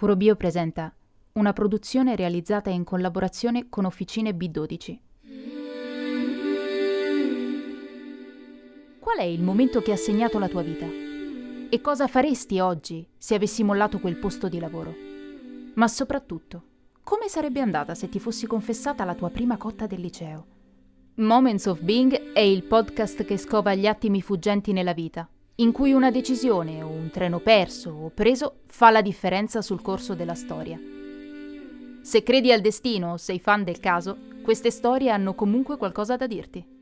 Puro Bio presenta una produzione realizzata in collaborazione con Officine B12. Qual è il momento che ha segnato la tua vita? E cosa faresti oggi se avessi mollato quel posto di lavoro? Ma soprattutto, come sarebbe andata se ti fossi confessata la tua prima cotta del liceo? Moments of Being è il podcast che scova gli attimi fuggenti nella vita in cui una decisione o un treno perso o preso fa la differenza sul corso della storia. Se credi al destino o sei fan del caso, queste storie hanno comunque qualcosa da dirti.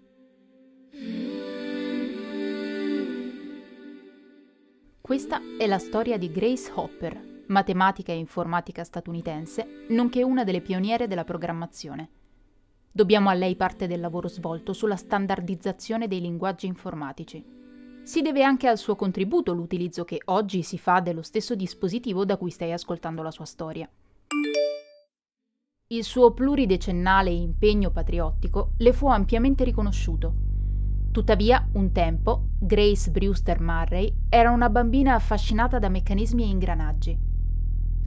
Questa è la storia di Grace Hopper, matematica e informatica statunitense, nonché una delle pioniere della programmazione. Dobbiamo a lei parte del lavoro svolto sulla standardizzazione dei linguaggi informatici si deve anche al suo contributo l'utilizzo che oggi si fa dello stesso dispositivo da cui stai ascoltando la sua storia. Il suo pluridecennale impegno patriottico le fu ampiamente riconosciuto. Tuttavia, un tempo, Grace Brewster Murray era una bambina affascinata da meccanismi e ingranaggi.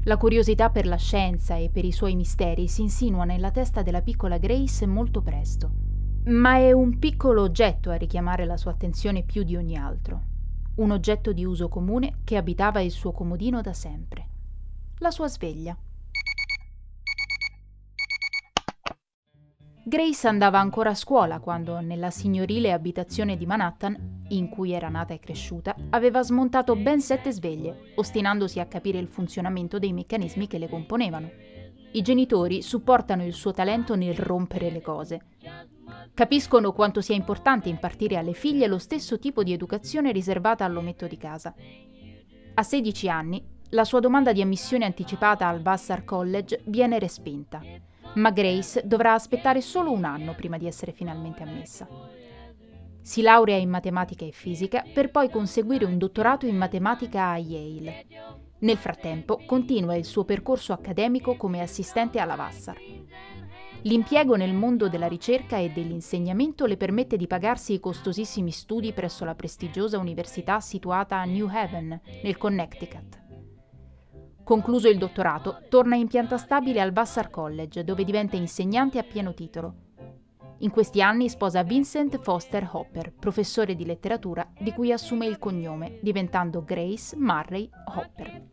La curiosità per la scienza e per i suoi misteri si insinua nella testa della piccola Grace molto presto ma è un piccolo oggetto a richiamare la sua attenzione più di ogni altro. Un oggetto di uso comune che abitava il suo comodino da sempre. La sua sveglia. Grace andava ancora a scuola quando, nella signorile abitazione di Manhattan, in cui era nata e cresciuta, aveva smontato ben sette sveglie, ostinandosi a capire il funzionamento dei meccanismi che le componevano. I genitori supportano il suo talento nel rompere le cose, Capiscono quanto sia importante impartire alle figlie lo stesso tipo di educazione riservata all'ometto di casa. A 16 anni, la sua domanda di ammissione anticipata al Vassar College viene respinta, ma Grace dovrà aspettare solo un anno prima di essere finalmente ammessa. Si laurea in matematica e fisica per poi conseguire un dottorato in matematica a Yale. Nel frattempo continua il suo percorso accademico come assistente alla Vassar. L'impiego nel mondo della ricerca e dell'insegnamento le permette di pagarsi i costosissimi studi presso la prestigiosa università situata a New Haven, nel Connecticut. Concluso il dottorato, torna in pianta stabile al Vassar College, dove diventa insegnante a pieno titolo. In questi anni sposa Vincent Foster Hopper, professore di letteratura, di cui assume il cognome, diventando Grace Murray Hopper.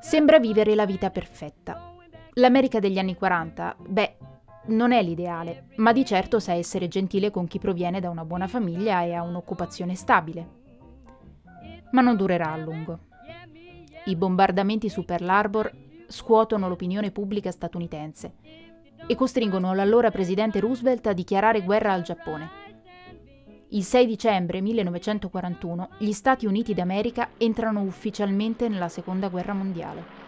Sembra vivere la vita perfetta, L'America degli anni 40, beh, non è l'ideale, ma di certo sa essere gentile con chi proviene da una buona famiglia e ha un'occupazione stabile. Ma non durerà a lungo. I bombardamenti su Pearl Harbor scuotono l'opinione pubblica statunitense e costringono l'allora presidente Roosevelt a dichiarare guerra al Giappone. Il 6 dicembre 1941 gli Stati Uniti d'America entrano ufficialmente nella Seconda Guerra Mondiale.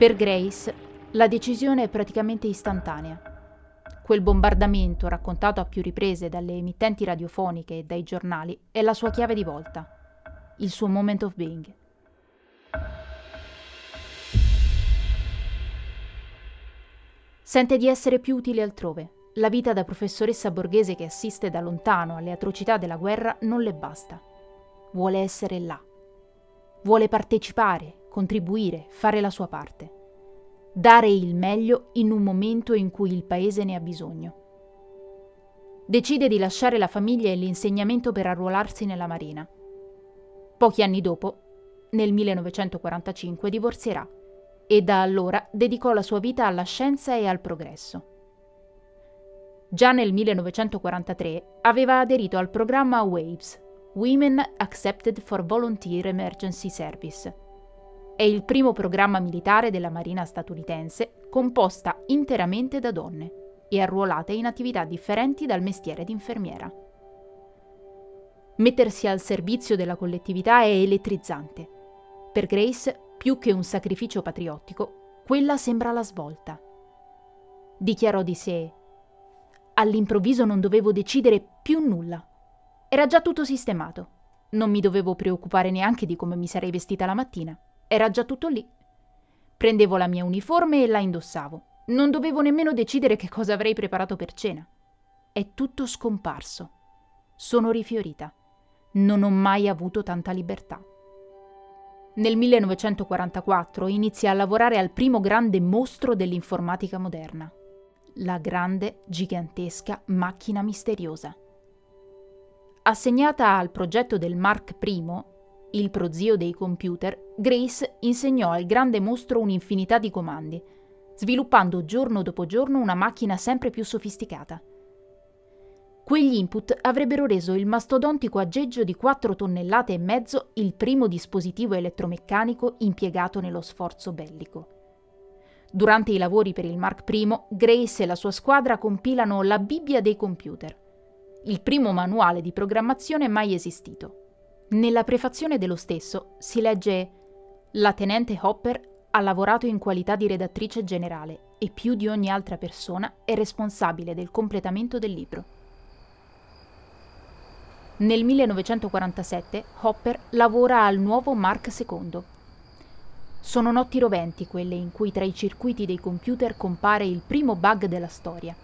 Per Grace la decisione è praticamente istantanea. Quel bombardamento, raccontato a più riprese dalle emittenti radiofoniche e dai giornali, è la sua chiave di volta, il suo moment of being. Sente di essere più utile altrove. La vita da professoressa borghese che assiste da lontano alle atrocità della guerra non le basta. Vuole essere là. Vuole partecipare, contribuire, fare la sua parte. Dare il meglio in un momento in cui il paese ne ha bisogno. Decide di lasciare la famiglia e l'insegnamento per arruolarsi nella Marina. Pochi anni dopo, nel 1945, divorzierà e da allora dedicò la sua vita alla scienza e al progresso. Già nel 1943 aveva aderito al programma WAVES, Women Accepted for Volunteer Emergency Service. È il primo programma militare della Marina statunitense composta interamente da donne e arruolate in attività differenti dal mestiere di infermiera. Mettersi al servizio della collettività è elettrizzante. Per Grace, più che un sacrificio patriottico, quella sembra la svolta. Dichiarò di sé All'improvviso non dovevo decidere più nulla. Era già tutto sistemato. Non mi dovevo preoccupare neanche di come mi sarei vestita la mattina. Era già tutto lì. Prendevo la mia uniforme e la indossavo. Non dovevo nemmeno decidere che cosa avrei preparato per cena. È tutto scomparso. Sono rifiorita. Non ho mai avuto tanta libertà. Nel 1944 inizia a lavorare al primo grande mostro dell'informatica moderna, la grande, gigantesca macchina misteriosa. Assegnata al progetto del Mark I, il prozio dei computer, Grace insegnò al grande mostro un'infinità di comandi, sviluppando giorno dopo giorno una macchina sempre più sofisticata. Quegli input avrebbero reso il mastodontico aggeggio di 4 tonnellate e mezzo il primo dispositivo elettromeccanico impiegato nello sforzo bellico. Durante i lavori per il Mark I, Grace e la sua squadra compilano la Bibbia dei computer, il primo manuale di programmazione mai esistito. Nella prefazione dello stesso si legge La tenente Hopper ha lavorato in qualità di redattrice generale e più di ogni altra persona è responsabile del completamento del libro. Nel 1947 Hopper lavora al nuovo Mark II. Sono notti roventi quelle in cui tra i circuiti dei computer compare il primo bug della storia.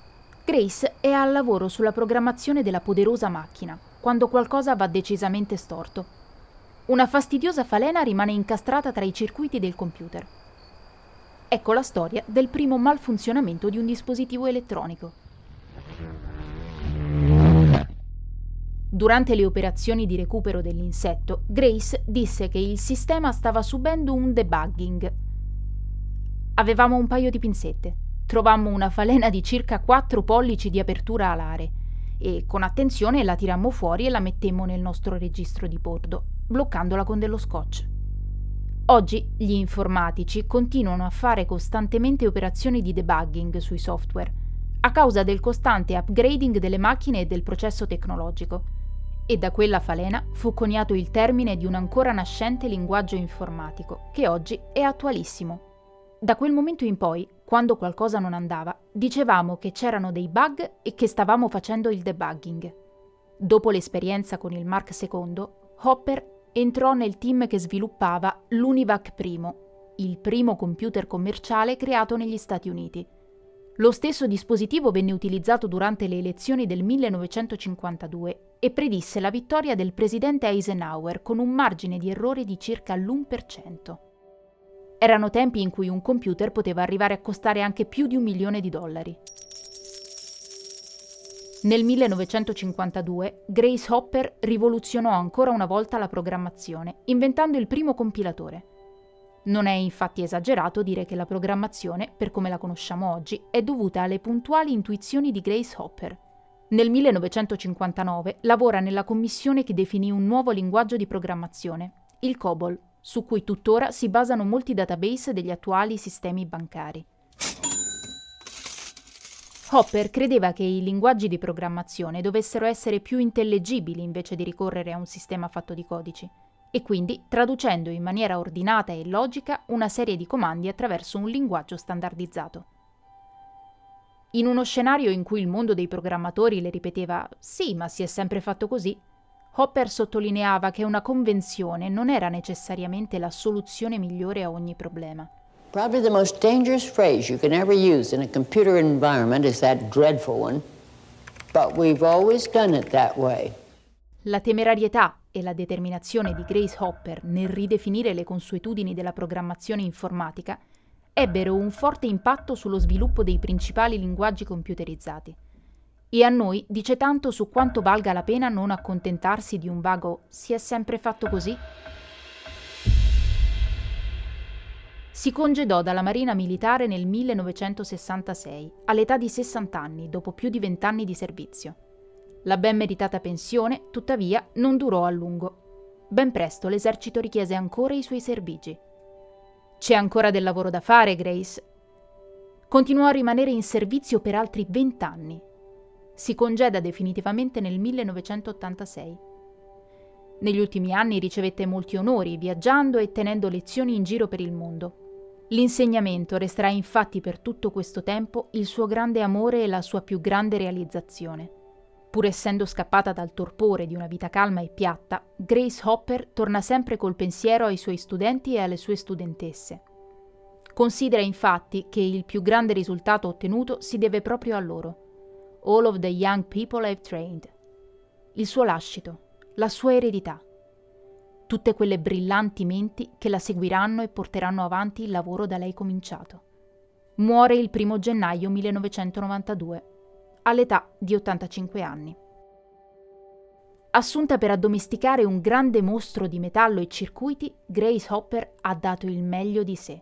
Grace è al lavoro sulla programmazione della poderosa macchina, quando qualcosa va decisamente storto. Una fastidiosa falena rimane incastrata tra i circuiti del computer. Ecco la storia del primo malfunzionamento di un dispositivo elettronico. Durante le operazioni di recupero dell'insetto, Grace disse che il sistema stava subendo un debugging. Avevamo un paio di pinzette. Trovammo una falena di circa 4 pollici di apertura alare e con attenzione la tirammo fuori e la mettemmo nel nostro registro di bordo, bloccandola con dello scotch. Oggi gli informatici continuano a fare costantemente operazioni di debugging sui software, a causa del costante upgrading delle macchine e del processo tecnologico e da quella falena fu coniato il termine di un ancora nascente linguaggio informatico, che oggi è attualissimo. Da quel momento in poi, quando qualcosa non andava, dicevamo che c'erano dei bug e che stavamo facendo il debugging. Dopo l'esperienza con il Mark II, Hopper entrò nel team che sviluppava l'Univac I, il primo computer commerciale creato negli Stati Uniti. Lo stesso dispositivo venne utilizzato durante le elezioni del 1952 e predisse la vittoria del presidente Eisenhower con un margine di errore di circa l'1%. Erano tempi in cui un computer poteva arrivare a costare anche più di un milione di dollari. Nel 1952 Grace Hopper rivoluzionò ancora una volta la programmazione, inventando il primo compilatore. Non è infatti esagerato dire che la programmazione, per come la conosciamo oggi, è dovuta alle puntuali intuizioni di Grace Hopper. Nel 1959 lavora nella commissione che definì un nuovo linguaggio di programmazione, il COBOL, su cui tuttora si basano molti database degli attuali sistemi bancari. Hopper credeva che i linguaggi di programmazione dovessero essere più intellegibili invece di ricorrere a un sistema fatto di codici e quindi traducendo in maniera ordinata e logica una serie di comandi attraverso un linguaggio standardizzato. In uno scenario in cui il mondo dei programmatori le ripeteva sì, ma si è sempre fatto così, Hopper sottolineava che una convenzione non era necessariamente la soluzione migliore a ogni problema. Probably the most dangerous phrase you can ever use in a computer environment is that dreadful one. But we've always done it that way. La temerarietà e la determinazione di Grace Hopper nel ridefinire le consuetudini della programmazione informatica ebbero un forte impatto sullo sviluppo dei principali linguaggi computerizzati. E a noi dice tanto su quanto valga la pena non accontentarsi di un vago si è sempre fatto così? Si congedò dalla Marina Militare nel 1966, all'età di 60 anni, dopo più di 20 anni di servizio. La ben meritata pensione, tuttavia, non durò a lungo. Ben presto l'esercito richiese ancora i suoi servigi. C'è ancora del lavoro da fare, Grace. Continuò a rimanere in servizio per altri vent'anni. Si congeda definitivamente nel 1986. Negli ultimi anni ricevette molti onori, viaggiando e tenendo lezioni in giro per il mondo. L'insegnamento resterà infatti per tutto questo tempo il suo grande amore e la sua più grande realizzazione. Pur essendo scappata dal torpore di una vita calma e piatta, Grace Hopper torna sempre col pensiero ai suoi studenti e alle sue studentesse. Considera infatti che il più grande risultato ottenuto si deve proprio a loro. All of the young people I've trained. Il suo lascito, la sua eredità. Tutte quelle brillanti menti che la seguiranno e porteranno avanti il lavoro da lei cominciato. Muore il 1 gennaio 1992, all'età di 85 anni. Assunta per addomesticare un grande mostro di metallo e circuiti, Grace Hopper ha dato il meglio di sé.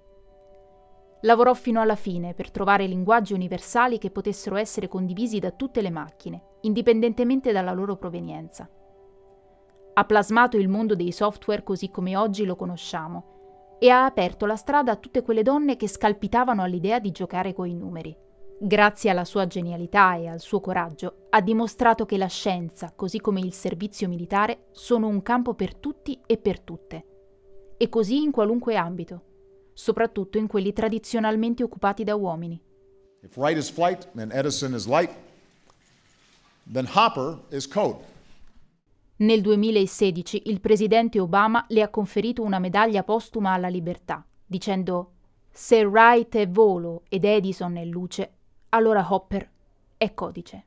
Lavorò fino alla fine per trovare linguaggi universali che potessero essere condivisi da tutte le macchine, indipendentemente dalla loro provenienza. Ha plasmato il mondo dei software così come oggi lo conosciamo e ha aperto la strada a tutte quelle donne che scalpitavano all'idea di giocare coi numeri. Grazie alla sua genialità e al suo coraggio, ha dimostrato che la scienza, così come il servizio militare, sono un campo per tutti e per tutte. E così in qualunque ambito soprattutto in quelli tradizionalmente occupati da uomini. If right is flight and Edison is light, then Hopper is code. Nel 2016 il presidente Obama le ha conferito una medaglia postuma alla libertà, dicendo se Wright è volo ed Edison è luce, allora Hopper è codice.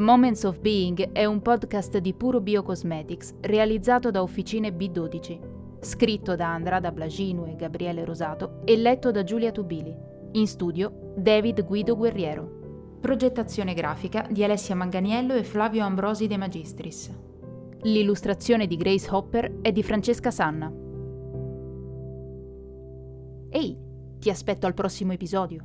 Moments of Being è un podcast di Puro Biocosmetics realizzato da Officine B12, scritto da Andrada Blaginu e Gabriele Rosato e letto da Giulia Tubili. In studio David Guido Guerriero. Progettazione grafica di Alessia Manganiello e Flavio Ambrosi De Magistris. L'illustrazione di Grace Hopper è di Francesca Sanna. Ehi, ti aspetto al prossimo episodio.